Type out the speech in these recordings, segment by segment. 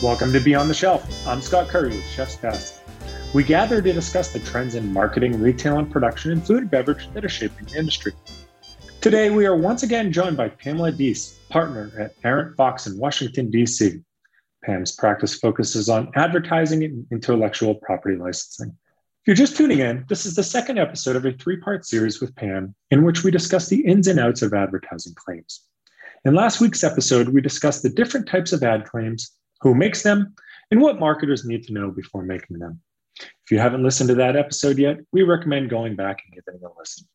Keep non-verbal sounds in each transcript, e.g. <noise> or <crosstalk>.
Welcome to Beyond the Shelf. I'm Scott Curry with Chef's Best. We gather to discuss the trends in marketing, retail, and production in food and beverage that are shaping the industry. Today, we are once again joined by Pamela Deese, partner at Arent Fox in Washington, D.C. Pam's practice focuses on advertising and intellectual property licensing. If you're just tuning in, this is the second episode of a three part series with Pam in which we discuss the ins and outs of advertising claims. In last week's episode, we discussed the different types of ad claims who makes them, and what marketers need to know before making them. If you haven't listened to that episode yet, we recommend going back and giving it a listen.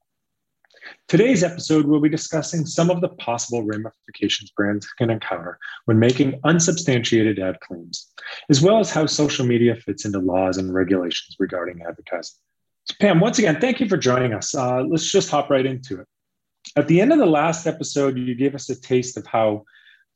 Today's episode, we'll be discussing some of the possible ramifications brands can encounter when making unsubstantiated ad claims, as well as how social media fits into laws and regulations regarding advertising. So Pam, once again, thank you for joining us. Uh, let's just hop right into it. At the end of the last episode, you gave us a taste of how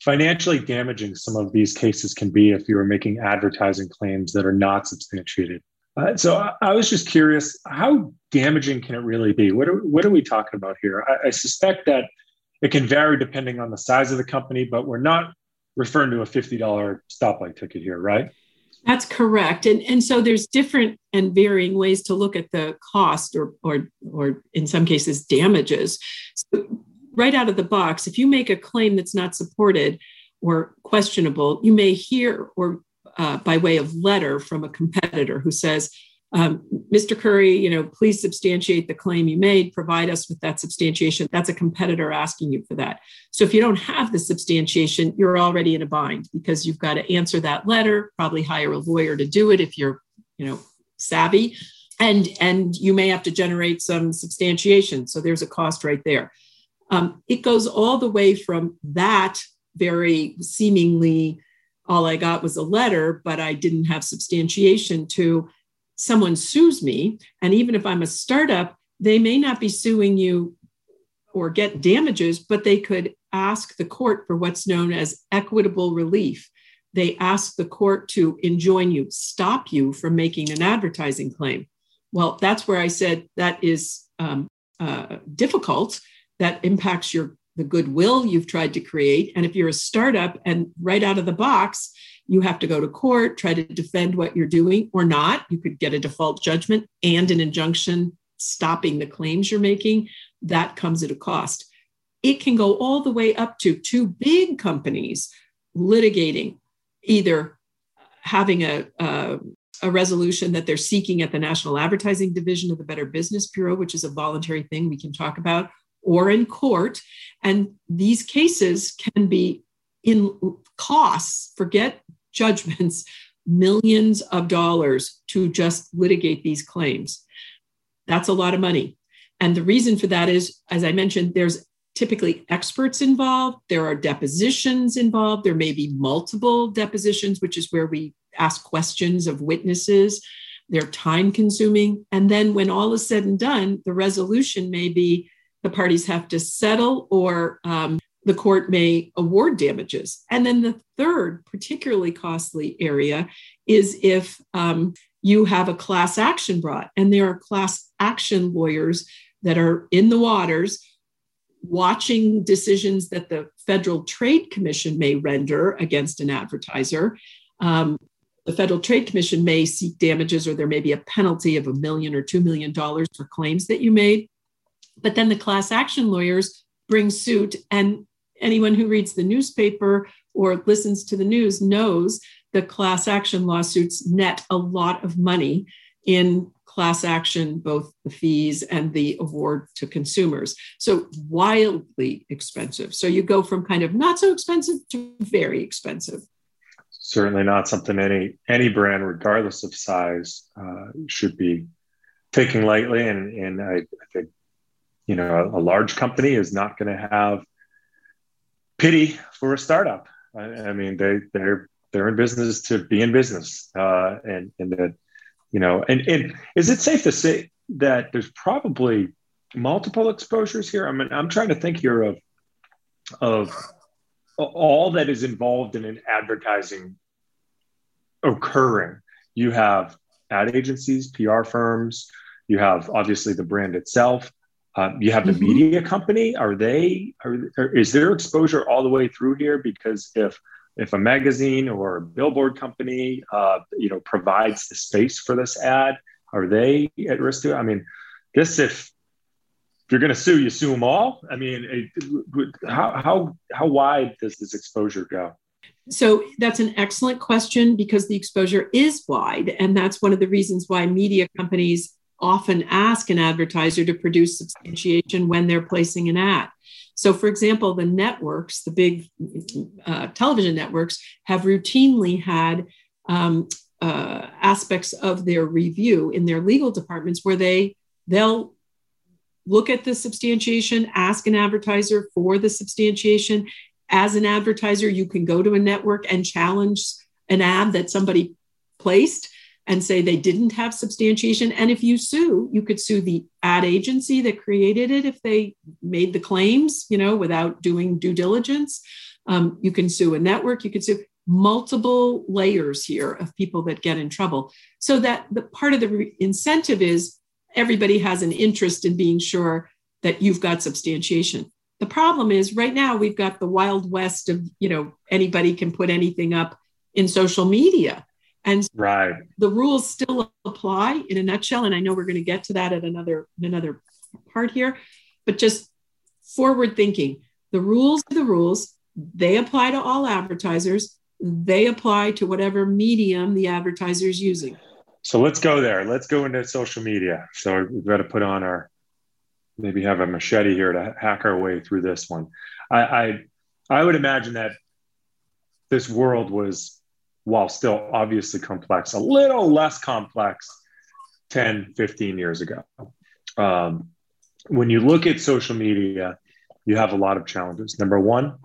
financially damaging some of these cases can be if you are making advertising claims that are not substantiated. Uh, so I, I, was just curious, how damaging can it really be? What are, what are we talking about here? I, I suspect that it can vary depending on the size of the company, but we're not referring to a $50 stoplight ticket here, right? That's correct. And, and so there's different and varying ways to look at the cost or, or, or in some cases, damages. So right out of the box, if you make a claim that's not supported or questionable, you may hear or uh, by way of letter from a competitor who says, um, Mr. Curry, you know, please substantiate the claim you made, provide us with that substantiation. That's a competitor asking you for that. So if you don't have the substantiation, you're already in a bind because you've got to answer that letter, probably hire a lawyer to do it if you're, you know, savvy. And, and you may have to generate some substantiation. So there's a cost right there. Um, it goes all the way from that very seemingly all I got was a letter, but I didn't have substantiation to someone sues me. And even if I'm a startup, they may not be suing you or get damages, but they could ask the court for what's known as equitable relief. They ask the court to enjoin you, stop you from making an advertising claim. Well, that's where I said that is um, uh, difficult that impacts your the goodwill you've tried to create. And if you're a startup and right out of the box you have to go to court try to defend what you're doing or not. You could get a default judgment and an injunction stopping the claims you're making. That comes at a cost. It can go all the way up to two big companies litigating either having a, a, a resolution that they're seeking at the National Advertising Division of the Better Business Bureau, which is a voluntary thing we can talk about, or in court. And these cases can be in costs, forget judgments, <laughs> millions of dollars to just litigate these claims. That's a lot of money. And the reason for that is, as I mentioned, there's typically experts involved, there are depositions involved, there may be multiple depositions, which is where we ask questions of witnesses. They're time consuming. And then when all is said and done, the resolution may be the parties have to settle or um, the court may award damages. And then the third, particularly costly area is if um, you have a class action brought, and there are class action lawyers that are in the waters watching decisions that the Federal Trade Commission may render against an advertiser. Um, the Federal Trade Commission may seek damages, or there may be a penalty of a million or two million dollars for claims that you made. But then the class action lawyers bring suit, and anyone who reads the newspaper or listens to the news knows the class action lawsuits net a lot of money in class action, both the fees and the award to consumers. So wildly expensive. So you go from kind of not so expensive to very expensive. Certainly not something any any brand, regardless of size, uh, should be taking lightly. And and I, I think you know a, a large company is not going to have pity for a startup. I, I, mean they they're they're in business to be in business uh, and and that you know and, and is it safe to say that there's probably multiple exposures here? I mean i'm trying to think here of of all that is involved in an advertising occurring. You have ad agencies pr firms. You have obviously the brand itself um, you have the mm-hmm. media company. Are they? Are, are, is their exposure all the way through here? Because if if a magazine or a billboard company, uh, you know, provides the space for this ad, are they at risk to? I mean, this if if you're going to sue, you sue them all. I mean, how how how wide does this exposure go? So that's an excellent question because the exposure is wide, and that's one of the reasons why media companies often ask an advertiser to produce substantiation when they're placing an ad. So, for example, the networks, the big uh, television networks, have routinely had um, uh, aspects of their review in their legal departments where they they'll look at the substantiation, ask an advertiser for the substantiation. As an advertiser, you can go to a network and challenge an ad that somebody placed and say they didn't have substantiation. And if you sue, you could sue the ad agency that created it if they made the claims, you know, without doing due diligence. Um, you can sue a network. You can sue multiple layers here of people that get in trouble. So that the part of the re- incentive is everybody has an interest in being sure that you've got substantiation. The problem is right now we've got the wild west of, you know, anybody can put anything up in social media. And right. the rules still apply in a nutshell. And I know we're going to get to that at another another part here, but just forward thinking. The rules are the rules. They apply to all advertisers. They apply to whatever medium the advertiser is using. So let's go there. Let's go into social media. So we've got to put on our maybe have a machete here to hack our way through this one. I I, I would imagine that this world was while still obviously complex, a little less complex 10, 15 years ago. Um, when you look at social media, you have a lot of challenges. Number one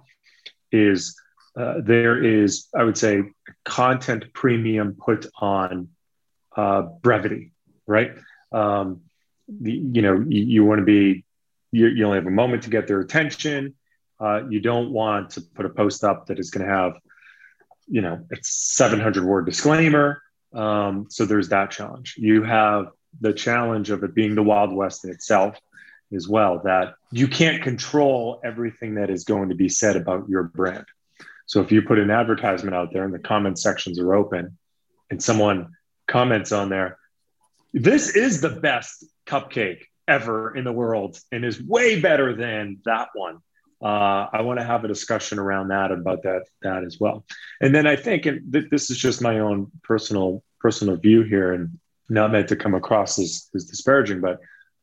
is uh, there is, I would say, content premium put on uh, brevity, right? Um, the, you know, you, you want to be, you, you, only have a moment to get their attention. Uh, you don't want to put a post up that is going to have you know, it's 700 word disclaimer. Um, so there's that challenge. You have the challenge of it being the Wild West in itself as well, that you can't control everything that is going to be said about your brand. So if you put an advertisement out there and the comment sections are open and someone comments on there, this is the best cupcake ever in the world and is way better than that one uh, I want to have a discussion around that about that that as well. And then I think, and th- this is just my own personal personal view here, and not meant to come across as, as disparaging, but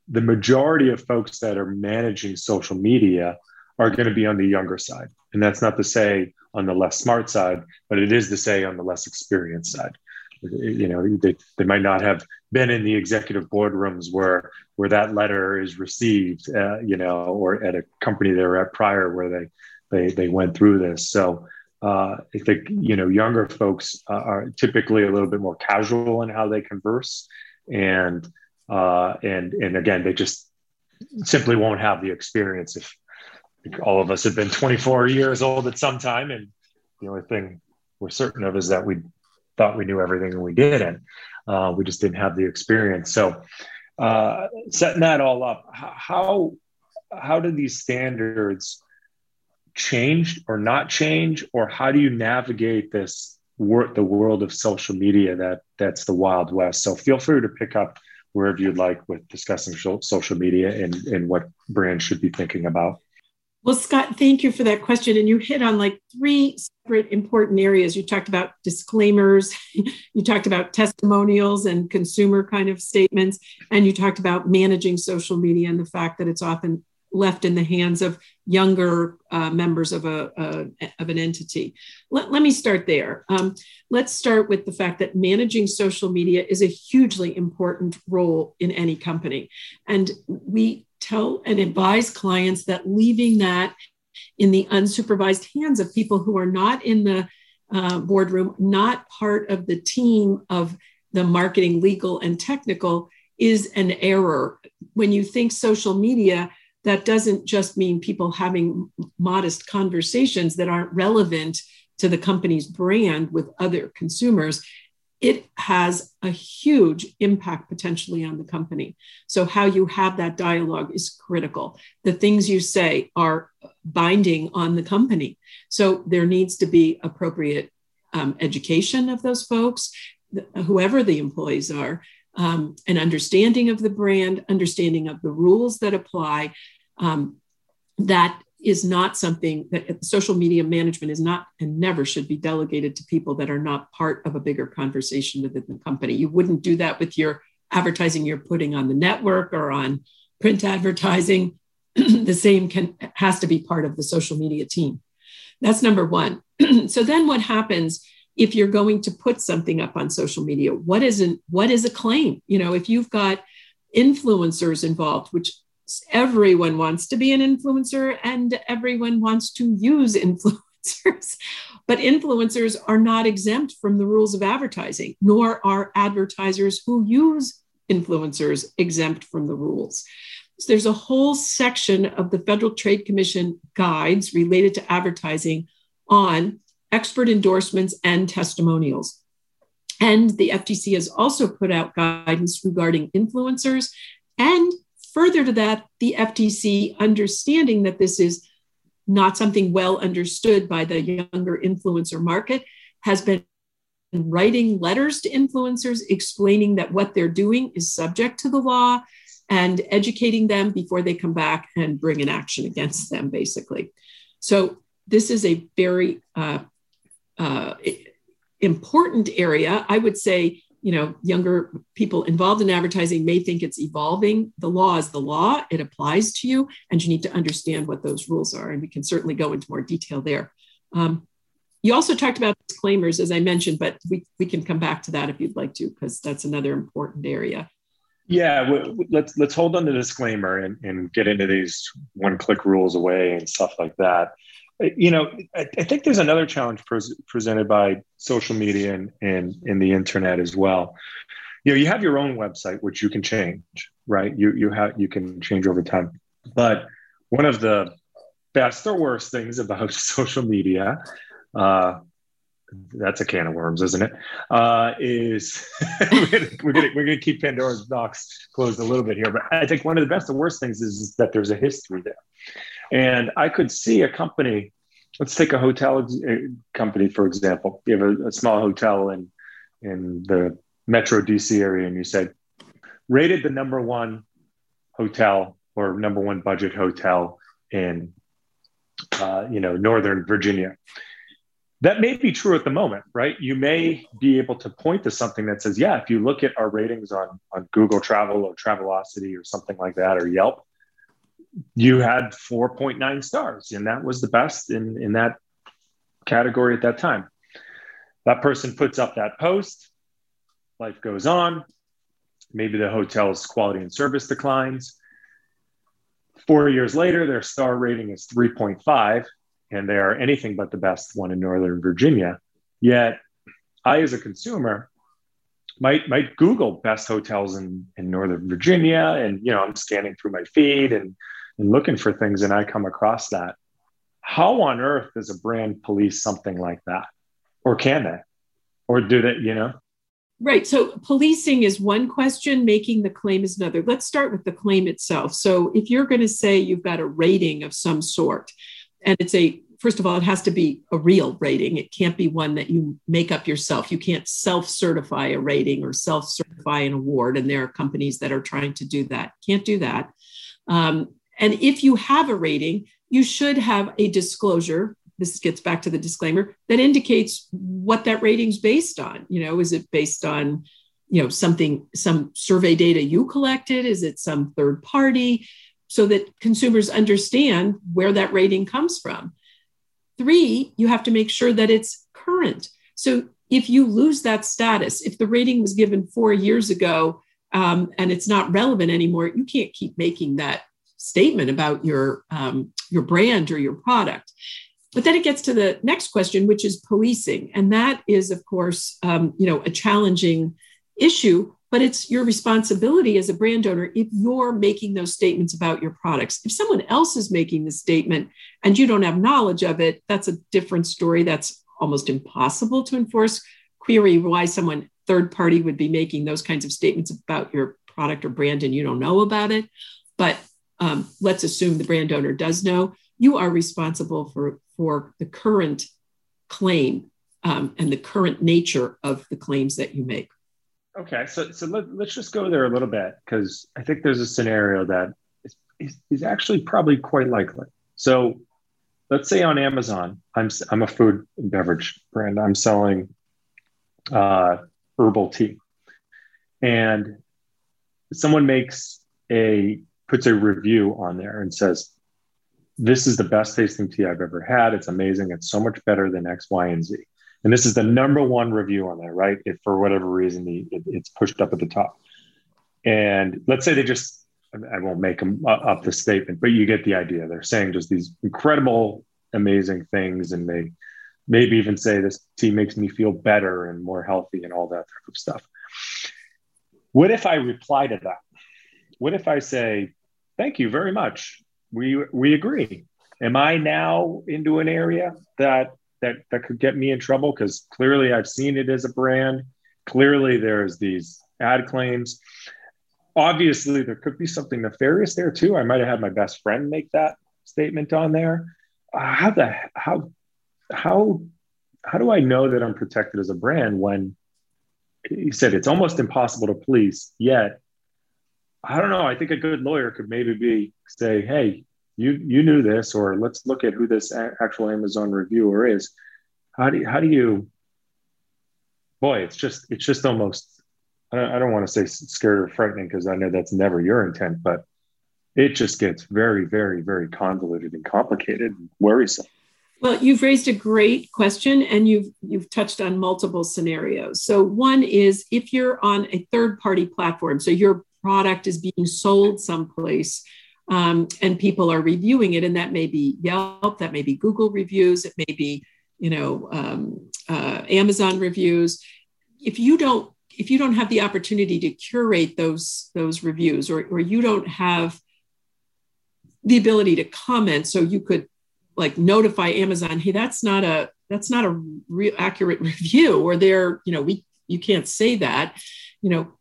the majority of folks that are managing social media are going to be on the younger side, and that's not to say on the less smart side, but it is to say on the less experienced side you know they, they might not have been in the executive boardrooms where where that letter is received uh, you know or at a company they were at prior where they they they went through this. So uh, I think you know younger folks uh, are typically a little bit more casual in how they converse, and uh, and and again they just simply won't have the experience if all of us have been 24 years old at some time, and the only thing we're certain of is that we thought we knew everything and we didn't. Uh, we just didn't have the experience. So, uh, setting that all up, how how do these standards change or not change, or how do you navigate this wor- the world of social media that that's the wild west? So, feel free to pick up wherever you'd like with discussing social media and, and what brands should be thinking about. Well, Scott, thank you for that question. And you hit on like three separate important areas. You talked about disclaimers, <laughs> you talked about testimonials and consumer kind of statements, and you talked about managing social media and the fact that it's often left in the hands of younger uh, members of a, of an entity. Let, let me start there. Um, let's start with the fact that managing social media is a hugely important role in any company, and we tell and advise clients that leaving that in the unsupervised hands of people who are not in the uh, boardroom, not part of the team of the marketing, legal, and technical is an error. When you think social media, that doesn't just mean people having modest conversations that aren't relevant to the company's brand with other consumers. It has a huge impact potentially on the company. So, how you have that dialogue is critical. The things you say are binding on the company. So, there needs to be appropriate um, education of those folks, whoever the employees are, um, an understanding of the brand, understanding of the rules that apply. Um, that is not something that social media management is not and never should be delegated to people that are not part of a bigger conversation within the company. You wouldn't do that with your advertising you're putting on the network or on print advertising. <clears throat> the same can has to be part of the social media team. That's number one. <clears throat> so then what happens if you're going to put something up on social media? What is an, what is a claim? You know, if you've got influencers involved, which everyone wants to be an influencer and everyone wants to use <laughs> influencers. but influencers are not exempt from the rules of advertising, nor are advertisers who use influencers exempt from the rules. So there's a whole section of the Federal Trade Commission guides related to advertising on expert endorsements and testimonials. And the FTC has also put out guidance regarding influencers and Further to that, the FTC, understanding that this is not something well understood by the younger influencer market, has been writing letters to influencers explaining that what they're doing is subject to the law and educating them before they come back and bring an action against them, basically. So, this is a very uh, uh, important area. I would say you know younger people involved in advertising may think it's evolving. The law is the law. It applies to you and you need to understand what those rules are and we can certainly go into more detail there. Um, you also talked about disclaimers as i mentioned but we, we can come back to that if you'd like to because that's another important area. Yeah let's let's hold on the disclaimer and, and get into these one click rules away and stuff like that you know, I, I, think there's another challenge pres- presented by social media and, and, and the internet as well. You know, you have your own website, which you can change, right? You, you have, you can change over time. But one of the best or worst things about <laughs> social media, uh, that's a can of worms, isn't it? Uh, is <laughs> we're gonna we're gonna keep Pandora's box closed a little bit here, but I think one of the best and worst things is that there's a history there. And I could see a company, let's take a hotel uh, company, for example. You have a, a small hotel in, in the Metro DC area, and you said, rated the number one hotel or number one budget hotel in, uh, you know, Northern Virginia. That may be true at the moment, right? You may be able to point to something that says, yeah, if you look at our ratings on, on Google Travel or Travelocity or something like that, or Yelp, you had 4.9 stars, and that was the best in, in that category at that time. That person puts up that post, life goes on. Maybe the hotel's quality and service declines. Four years later, their star rating is 3.5, and they are anything but the best one in Northern Virginia. Yet, I, as a consumer, might might Google best hotels in, in Northern Virginia, and you know I'm scanning through my feed and and looking for things and I come across that. How on earth does a brand police something like that? Or can they? Or do they, you know? Right. So policing is one question, making the claim is another. Let's start with the claim itself. So if you're going to say you've got a rating of some sort, and it's a first of all, it has to be a real rating. It can't be one that you make up yourself. You can't self certify a rating or self certify an award. And there are companies that are trying to do that. Can't do that. Um, and if you have a rating, you should have a disclosure. This gets back to the disclaimer that indicates what that rating's based on. You know, is it based on, you know, something, some survey data you collected? Is it some third party? So that consumers understand where that rating comes from. Three, you have to make sure that it's current. So if you lose that status, if the rating was given four years ago um, and it's not relevant anymore, you can't keep making that statement about your um, your brand or your product. But then it gets to the next question, which is policing, and that is, of course, um, you know, a challenging issue. But it's your responsibility as a brand owner if you're making those statements about your products. If someone else is making the statement and you don't have knowledge of it, that's a different story. That's almost impossible to enforce. Query why someone third party would be making those kinds of statements about your product or brand and you don't know about it. But um, let's assume the brand owner does know. You are responsible for, for the current claim um, and the current nature of the claims that you make. Okay, so so let, us just go there a little bit because I think there's a scenario that is, is actually probably quite likely. So let's say on Amazon, I'm I'm a food and beverage brand. I'm selling uh, herbal tea, and someone makes a puts a review on there and says, "This is the best tasting tea I've ever had. It's amazing. It's so much better than X, Y, and Z." And this is the number one review on there, right? If for whatever reason the, it, it's pushed up at the top. And let's say they just I won't make them up the statement, but you get the idea. They're saying just these incredible, amazing things, and they maybe even say this tea makes me feel better and more healthy and all that type of stuff. What if I reply to that? What if I say, "Thank you very much. We we agree." Am I now into an area that that that could get me in trouble because clearly I've seen it as a brand. Clearly, there's these ad claims obviously there could be something nefarious there too. I might have had my best friend make that statement on there. Uh, how the how how how do I know that I'm protected as a brand when he said it's almost impossible to police yet? I don't know. I think a good lawyer could maybe be say, "Hey, you you knew this," or let's look at who this actual Amazon reviewer is. How do you, how do you? Boy, it's just it's just almost I don't want to say scared or frightening because I know that's never your intent, but it just gets very, very, very convoluted and complicated and worrisome. Well, you've raised a great question and you've you've touched on multiple scenarios. So one is if you're on a third party platform, so your product is being sold someplace um, and people are reviewing it, and that may be Yelp, that may be Google reviews, it may be you know um, uh, Amazon reviews. If you don't if you don't have the opportunity to curate those those reviews or, or you don't have the ability to comment so you could like notify amazon hey that's not a that's not a real accurate <laughs> review or they're you know we you can't say that you know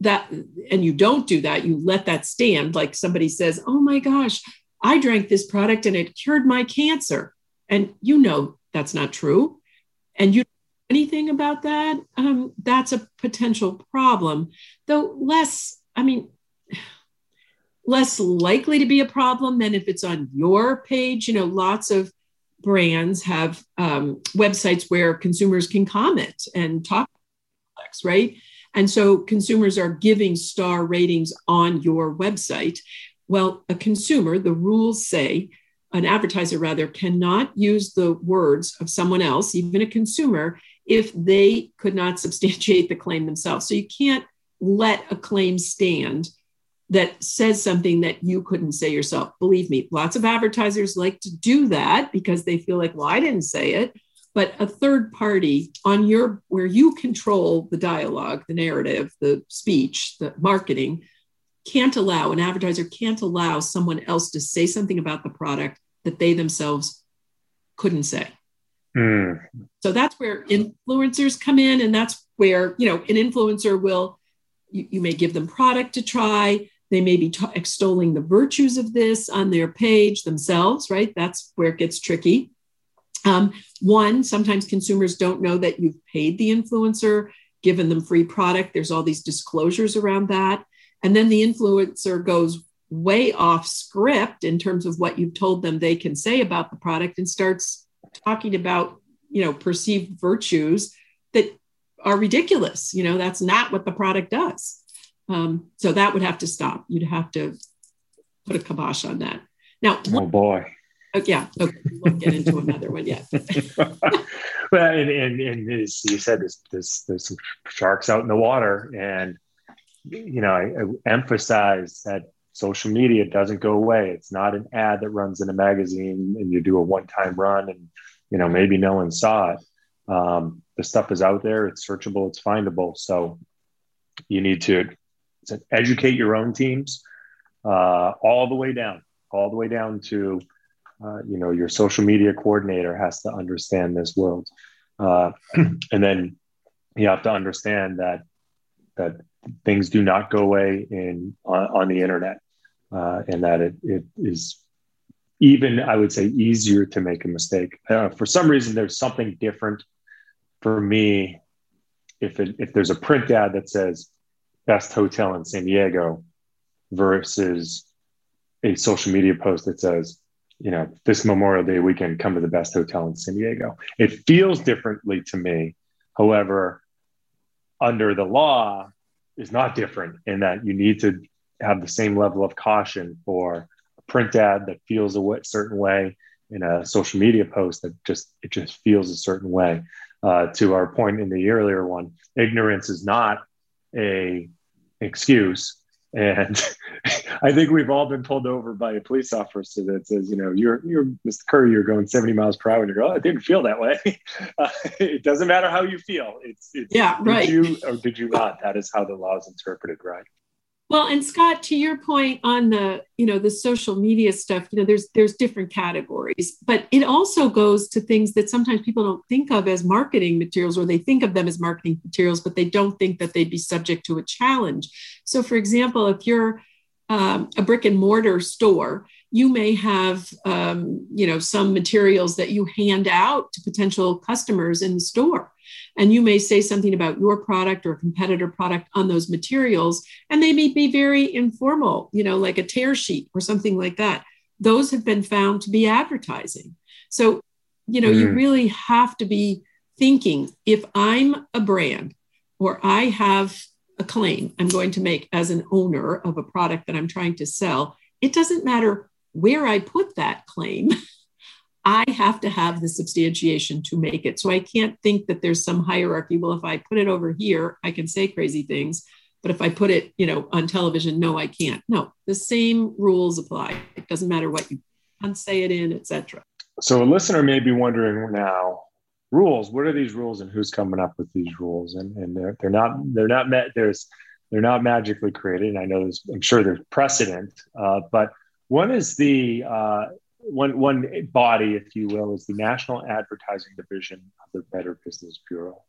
that and you don't do that you let that stand like somebody says oh my gosh i drank this product and it cured my cancer and you know that's not true and you anything about that, um, that's a potential problem. Though less, I mean, less likely to be a problem than if it's on your page. You know, lots of brands have um, websites where consumers can comment and talk, right? And so consumers are giving star ratings on your website. Well, a consumer, the rules say, an advertiser rather, cannot use the words of someone else, even a consumer, if they could not substantiate the claim themselves. So you can't let a claim stand that says something that you couldn't say yourself. Believe me, lots of advertisers like to do that because they feel like, well, I didn't say it. But a third party on your, where you control the dialogue, the narrative, the speech, the marketing, can't allow, an advertiser can't allow someone else to say something about the product that they themselves couldn't say. Mm. So that's where influencers come in, and that's where you know an influencer will you, you may give them product to try. They may be t- extolling the virtues of this on their page themselves, right? That's where it gets tricky. Um, one, sometimes consumers don't know that you've paid the influencer, given them free product. There's all these disclosures around that. And then the influencer goes way off script in terms of what you've told them they can say about the product and starts talking about you know perceived virtues that are ridiculous. You know that's not what the product does. Um, so that would have to stop. You'd have to put a kibosh on that. Now oh boy oh, yeah okay we won't get into another one yet <laughs> well and, and, and as you said there's, there's there's some sharks out in the water and you know I, I emphasize that social media doesn't go away. It's not an ad that runs in a magazine and you do a one-time run and you know maybe no one saw it. Um, the stuff is out there. It's searchable. It's findable. So you need to educate your own teams uh, all the way down, all the way down to uh, you know your social media coordinator has to understand this world, uh, <clears throat> and then you have to understand that that things do not go away in on, on the internet, uh, and that it, it is even I would say easier to make a mistake. Uh, for some reason, there's something different for me if it, if there's a print ad that says best hotel in San Diego versus a social media post that says you know this Memorial Day weekend come to the best hotel in San Diego. It feels differently to me. However, under the law is not different in that you need to have the same level of caution for a print ad that feels a certain way in a social media post that just it just feels a certain way uh, to our point in the earlier one ignorance is not a excuse and <laughs> I think we've all been pulled over by a police officer that says, you know, you're, you're Mr. Curry, you're going 70 miles per hour. And you go, oh, it didn't feel that way. <laughs> Uh, it doesn't matter how you feel. It's, it's yeah, right. Did you or did you not? That is how the law is interpreted, right? Well, and Scott, to your point on the, you know, the social media stuff, you know, there's there's different categories, but it also goes to things that sometimes people don't think of as marketing materials, or they think of them as marketing materials, but they don't think that they'd be subject to a challenge. So, for example, if you're um, a brick and mortar store, you may have, um, you know, some materials that you hand out to potential customers in the store and you may say something about your product or competitor product on those materials and they may be very informal you know like a tear sheet or something like that. Those have been found to be advertising. So you know mm. you really have to be thinking if i'm a brand or i have a claim i'm going to make as an owner of a product that i'm trying to sell it doesn't matter where i put that claim <laughs> I have to have the substantiation to make it. So I can't think that there's some hierarchy. Well, if I put it over here, I can say crazy things. But if I put it, you know, on television, no, I can't. No, the same rules apply. It doesn't matter what you say it in, etc. So a listener may be wondering now, rules. What are these rules, and who's coming up with these rules? And and they're they're not they're not met. There's they're not magically created. And I know there's I'm sure there's precedent, uh, but one is the uh, one one body, if you will, is the National Advertising Division of the Better Business Bureau.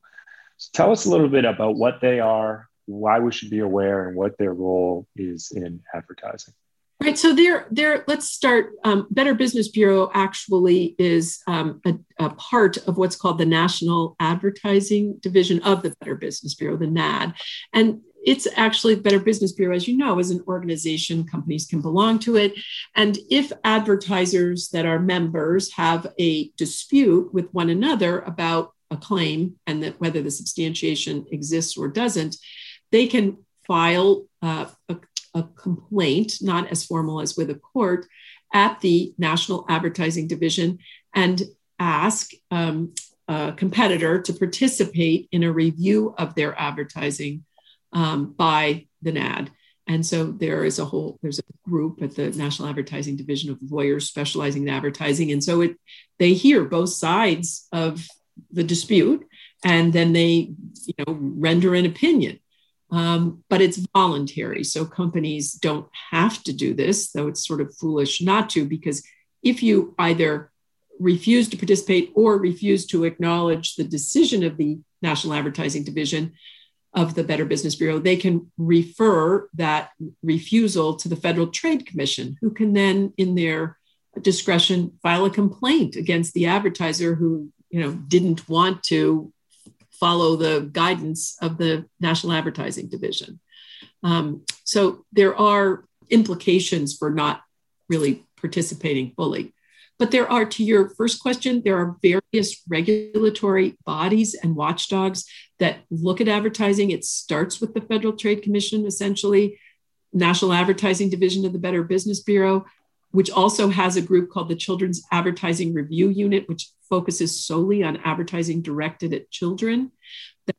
So tell us a little bit about what they are, why we should be aware, and what their role is in advertising. Right. So there, there. Let's start. Um, Better Business Bureau actually is um, a, a, part of what's called the National Advertising Division of the Better Business Bureau, the NAD, and it's actually Better Business Bureau, as you know, is an organization. Companies can belong to it. And if advertisers that are members have a dispute with one another about a claim and that whether the substantiation exists or doesn't, they can file uh, a, a complaint, not as formal as with a court, at the National Advertising Division and ask um, a competitor to participate in a review of their advertising um, by the NAD. And so there is a whole, there's a group at the National Advertising Division of lawyers specializing in advertising. And so it, they hear both sides of the dispute and then they, you know, render an opinion. Um, but it's voluntary. So companies don't have to do this, though it's sort of foolish not to, because if you either refuse to participate or refuse to acknowledge the decision of the National Advertising Division, of the Better Business Bureau, they can refer that refusal to the Federal Trade Commission, who can then, in their discretion, file a complaint against the advertiser who you know didn't want to follow the guidance of the National Advertising Division. Um, so there are implications for not really participating fully. But there are, to your first question, there are various regulatory bodies and watchdogs that look at advertising. It starts with the Federal Trade Commission, essentially, National Advertising Division of the Better Business Bureau, which also has a group called the Children's Advertising Review Unit, which focuses solely on advertising directed at children. The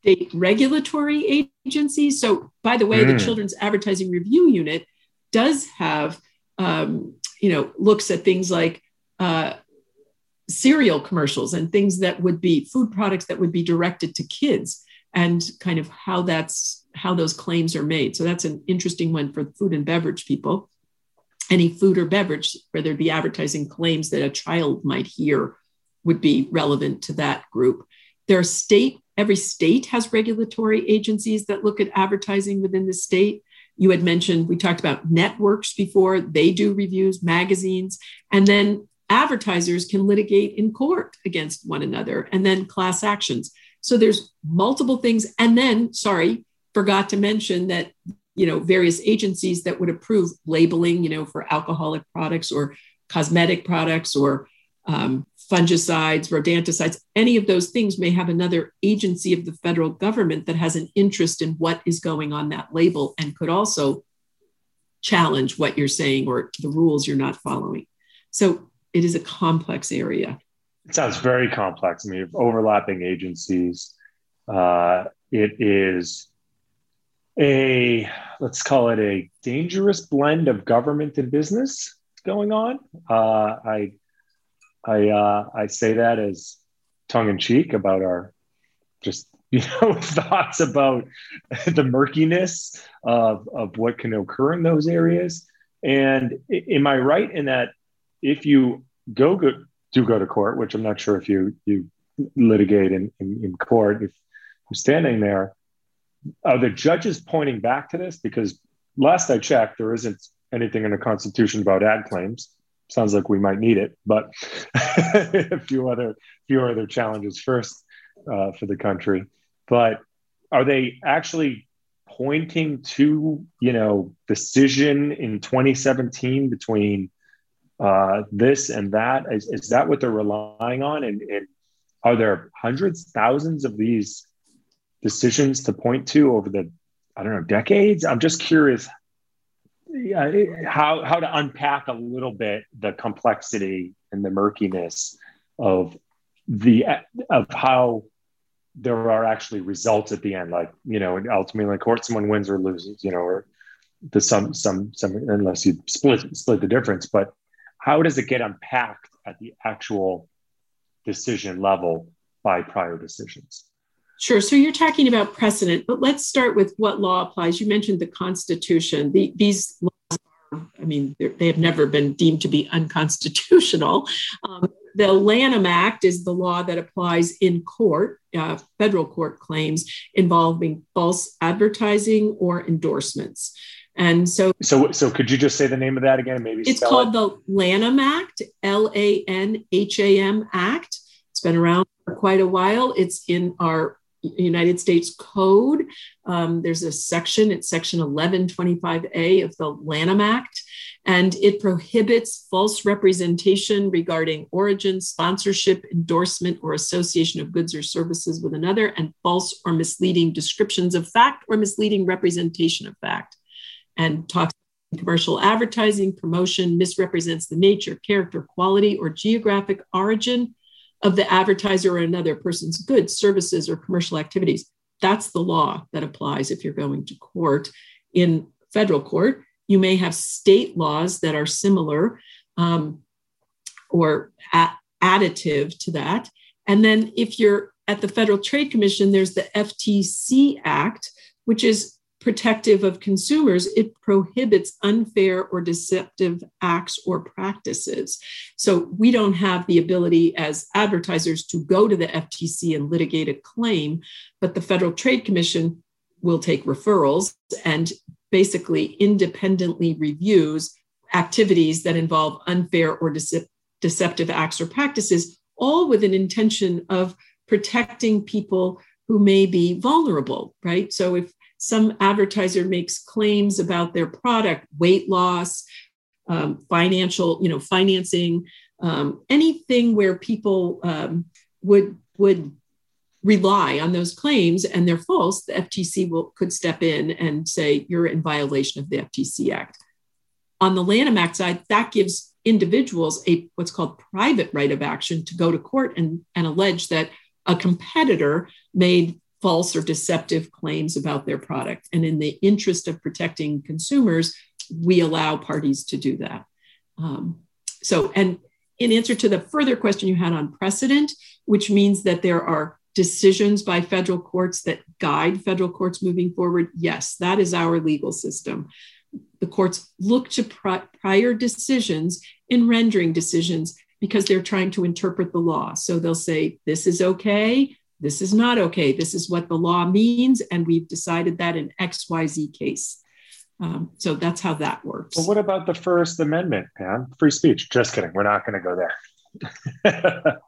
state regulatory agencies. So, by the way, mm. the Children's Advertising Review Unit does have um, you know looks at things like uh, cereal commercials and things that would be food products that would be directed to kids and kind of how that's how those claims are made. So that's an interesting one for food and beverage people. Any food or beverage where there'd be advertising claims that a child might hear would be relevant to that group. There are state every state has regulatory agencies that look at advertising within the state. You had mentioned, we talked about networks before, they do reviews, magazines, and then advertisers can litigate in court against one another, and then class actions. So there's multiple things. And then, sorry, forgot to mention that you know various agencies that would approve labeling you know for alcoholic products or cosmetic products or um, fungicides rodenticides any of those things may have another agency of the federal government that has an interest in what is going on that label and could also challenge what you're saying or the rules you're not following. So it is a complex area. It sounds very complex. I mean overlapping agencies uh, it is a let's call it a dangerous blend of government and business going on. Uh, I I uh, I say that as tongue in cheek about our just <laughs> you know thoughts about the murkiness of of what can occur in those areas. And am I right in that if you go, go do go to court, which I'm not sure if you you litigate in, in, in court, if you're standing there, are the judges pointing back to this? Because last I checked, there isn't anything in the Constitution about ad claims. Sounds like we might need it, but a <laughs> few other few other challenges first uh, for the country. But are they actually pointing to you know decision in 2017 between uh, this and that? Is, is that what they're relying on? And, and are there hundreds, thousands of these decisions to point to over the I don't know decades. I'm just curious how how to unpack a little bit the complexity and the murkiness of the of how there are actually results at the end like you know ultimately in court someone wins or loses you know or the some some some unless you split split the difference but how does it get unpacked at the actual decision level by prior decisions Sure. So you're talking about precedent, but let's start with what law applies. You mentioned the Constitution. The, these laws are, I mean, they have never been deemed to be unconstitutional. Um, the Lanham Act is the law that applies in court, uh, federal court claims involving false advertising or endorsements. And so, so, so could you just say the name of that again? Maybe it's called it? the Lanham Act, L A N H A M Act. It's been around for quite a while. It's in our United States Code. Um, there's a section, it's section 1125A of the Lanham Act, and it prohibits false representation regarding origin, sponsorship, endorsement, or association of goods or services with another, and false or misleading descriptions of fact or misleading representation of fact. And talks commercial advertising, promotion misrepresents the nature, character, quality, or geographic origin of the advertiser or another person's goods, services, or commercial activities. That's the law that applies if you're going to court. In federal court, you may have state laws that are similar um, or a- additive to that. And then if you're at the Federal Trade Commission, there's the FTC Act, which is protective of consumers, it prohibits unfair or deceptive acts or practices. So we don't have the ability as advertisers to go to the FTC and litigate a claim, but the Federal Trade Commission will take referrals and basically independently reviews activities that involve unfair or dece- deceptive acts or practices, all with an intention of protecting people who may be vulnerable, right? So if some advertiser makes claims about their product, weight loss, um, financial, you know, financing, um, anything where people um, would would rely on those claims and they're false, the FTC will could step in and say you're in violation of the FTC Act. On the Lanham Act side, that gives individuals a what's called private right of action to go to court and, and allege that a competitor made false or deceptive claims about their product. And in the interest of protecting consumers, we allow parties to do that. Um, so, and in answer to the further question you had on precedent, which means that there are decisions by federal courts that guide federal courts moving forward, yes, that is our legal system. The courts look to pri- prior decisions in rendering decisions because they're trying to interpret the law. So they'll say, this is okay, this is not okay. This is what the law means. And we've decided that in XYZ case. Um, so that's how that works. Well, what about the First Amendment, Pam? Free speech. Just kidding. We're not going to go there.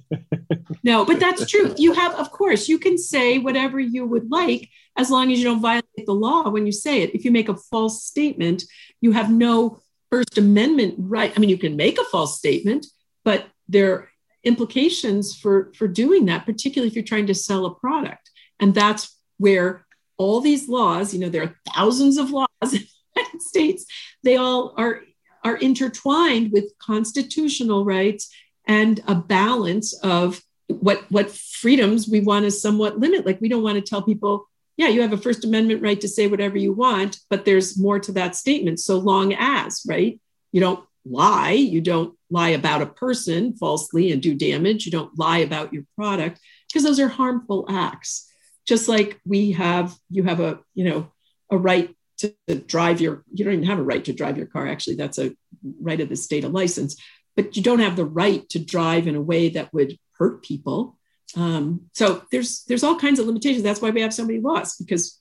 <laughs> no, but that's true. You have, of course, you can say whatever you would like as long as you don't violate the law when you say it. If you make a false statement, you have no First Amendment right. I mean, you can make a false statement, but there implications for, for doing that, particularly if you're trying to sell a product. And that's where all these laws, you know, there are thousands of laws in the United States, they all are, are intertwined with constitutional rights and a balance of what, what freedoms we want to somewhat limit. Like we don't want to tell people, yeah, you have a First Amendment right to say whatever you want, but there's more to that statement. So long as, right? You don't lie, you don't lie about a person falsely and do damage, you don't lie about your product, because those are harmful acts. Just like we have you have a you know a right to, drive your you don't even have a right to drive your car. Actually that's a right of the state of license but you don't have the right to drive in a way that would hurt people. Um, so there's there's all kinds of limitations. That's why we have so many laws because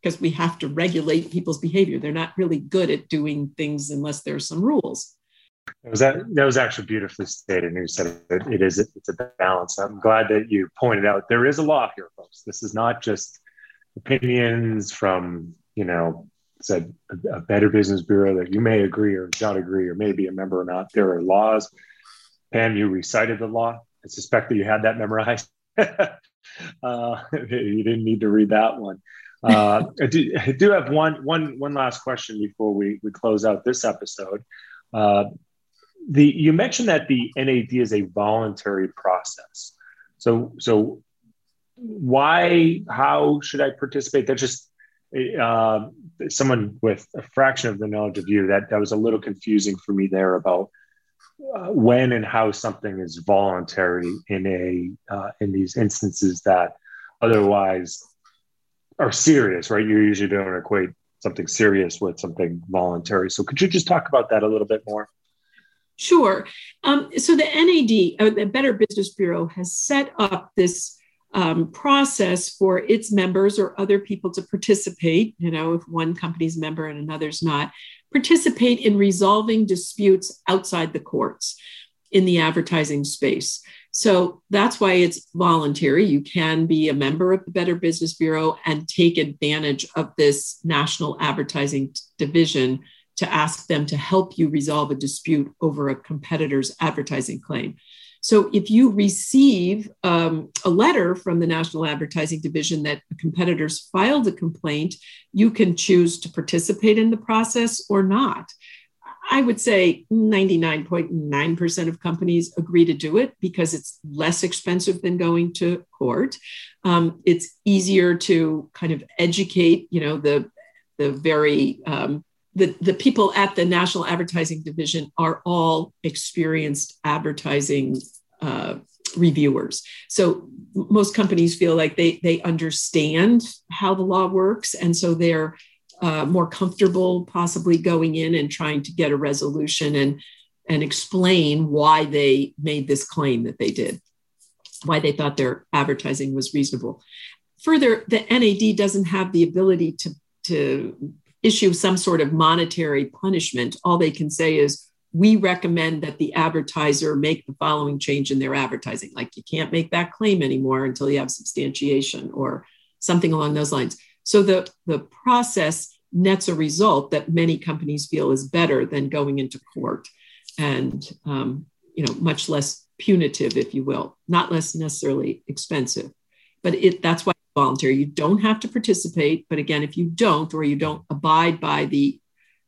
because we have to regulate people's behavior. They're not really good at doing things unless there's some rules that was that, was actually beautifully stated. And you said it, it is it's a balance. I'm glad that you pointed out there is a law here, folks. This is not just opinions from you know said a, a better business bureau that you may agree or not agree or may be a member or not. There are laws. Pam, you recited the law. I suspect that you had that memorized. <laughs> uh, <laughs> you didn't need to read that one. Uh, I, do, I do have one, one, one last question before we, we close out this episode. Uh, the you mentioned that the NAD is a voluntary process. So so why how should I participate? That's just uh, someone with a fraction of the knowledge of you that that was a little confusing for me there about uh, when and how something is voluntary in a uh, in these instances that otherwise are serious, right? You usually don't equate something serious with something voluntary. So could you just talk about that a little bit more? Sure. Um, so the NAD, uh, the Better Business Bureau, has set up this um, process for its members or other people to participate. You know, if one company's member and another's not, participate in resolving disputes outside the courts in the advertising space. So that's why it's voluntary. You can be a member of the Better Business Bureau and take advantage of this national advertising division to ask them to help you resolve a dispute over a competitor's advertising claim. So if you receive um, a letter from the National Advertising Division that a competitors filed a complaint, you can choose to participate in the process or not. I would say 99.9% of companies agree to do it because it's less expensive than going to court. Um, it's easier to kind of educate, you know, the the very um, the, the people at the National Advertising Division are all experienced advertising uh, reviewers. So most companies feel like they, they understand how the law works. And so they're uh, more comfortable possibly going in and trying to get a resolution and, and explain why they made this claim that they did, why they thought their advertising was reasonable. Further, the NAD doesn't have the ability to, to issue some sort of monetary punishment. All they can say is, we recommend that the advertiser make the following change in their advertising. Like you can't make that claim anymore until you have substantiation or something along those lines. So the, the process nets a result that many companies feel is better than going into court and um, you know much less punitive if you will not less necessarily expensive but it that's why voluntary. You don't have to participate, but again, if you don't or you don't abide by the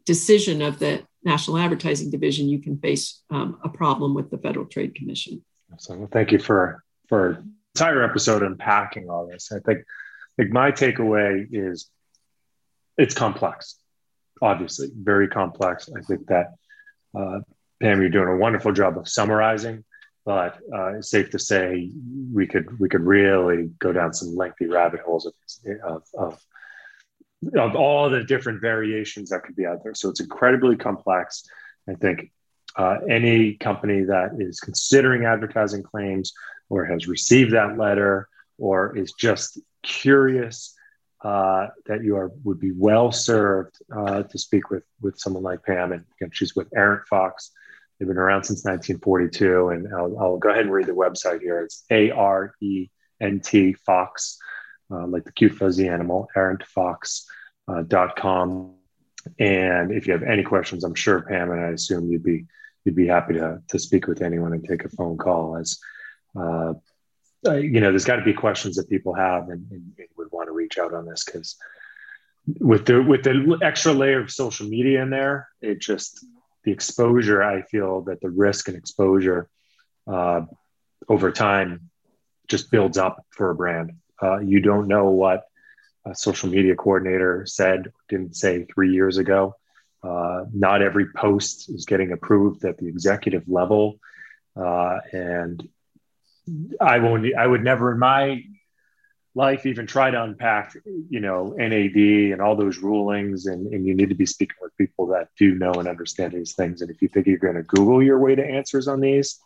decision of the National Advertising Division, you can face um, a problem with the Federal Trade Commission. So, well, thank you for for entire episode unpacking all this. I think, I think my takeaway is it's complex, obviously very complex. I think that uh, Pam, you're doing a wonderful job of summarizing but uh, it's safe to say we could we could really go down some lengthy rabbit holes of, of, of, of all the different variations that could be out there. So it's incredibly complex. I think uh, any company that is considering advertising claims or has received that letter or is just curious uh, that you are would be well served uh, to speak with with someone like Pam. And again, she's with Arent Fox. They've been around since 1942, and I'll, I'll go ahead and read the website here. It's A R E N T Fox, uh, like the cute fuzzy animal, arentfox.com. Uh, and if you have any questions, I'm sure Pam and I assume you'd be you'd be happy to to speak with anyone and take a phone call as uh, uh, you know, there's got to be questions that people have and, and, and would want to reach out on this because with the with the extra layer of social media in there, it just the exposure. I feel that the risk and exposure uh, over time just builds up for a brand. Uh, you don't know what a social media coordinator said, didn't say three years ago. Uh, not every post is getting approved at the executive level, uh, and I won't. I would never in my life even try to unpack, you know, NAD and all those rulings. And, and you need to be speaking with people that do know and understand these things. And if you think you're going to Google your way to answers on these,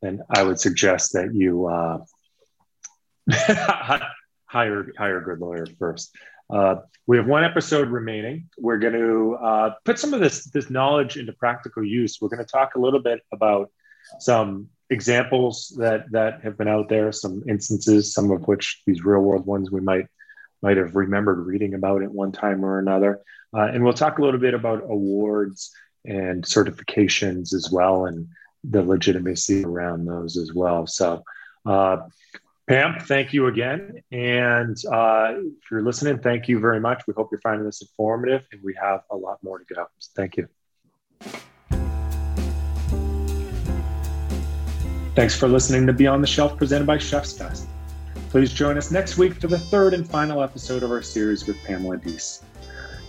then I would suggest that you uh, <laughs> hire hire a good lawyer first. Uh, we have one episode remaining. We're going to uh, put some of this this knowledge into practical use. We're going to talk a little bit about some examples that that have been out there, some instances, some of which these real world ones we might might have remembered reading about at one time or another. Uh, and we'll talk a little bit about awards and certifications as well, and the legitimacy around those as well. So, uh, Pam, thank you again. And uh, if you're listening, thank you very much. We hope you're finding this informative, and we have a lot more to go. Thank you. Thanks for listening to Beyond the Shelf presented by Chef's Best. Please join us next week for the third and final episode of our series with Pamela Deese.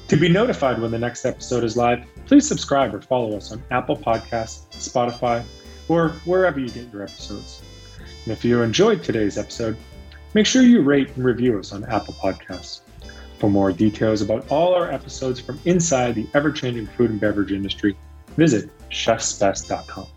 To be notified when the next episode is live, please subscribe or follow us on Apple Podcasts, Spotify, or wherever you get your episodes. And if you enjoyed today's episode, make sure you rate and review us on Apple Podcasts. For more details about all our episodes from inside the ever changing food and beverage industry, visit chefsbest.com.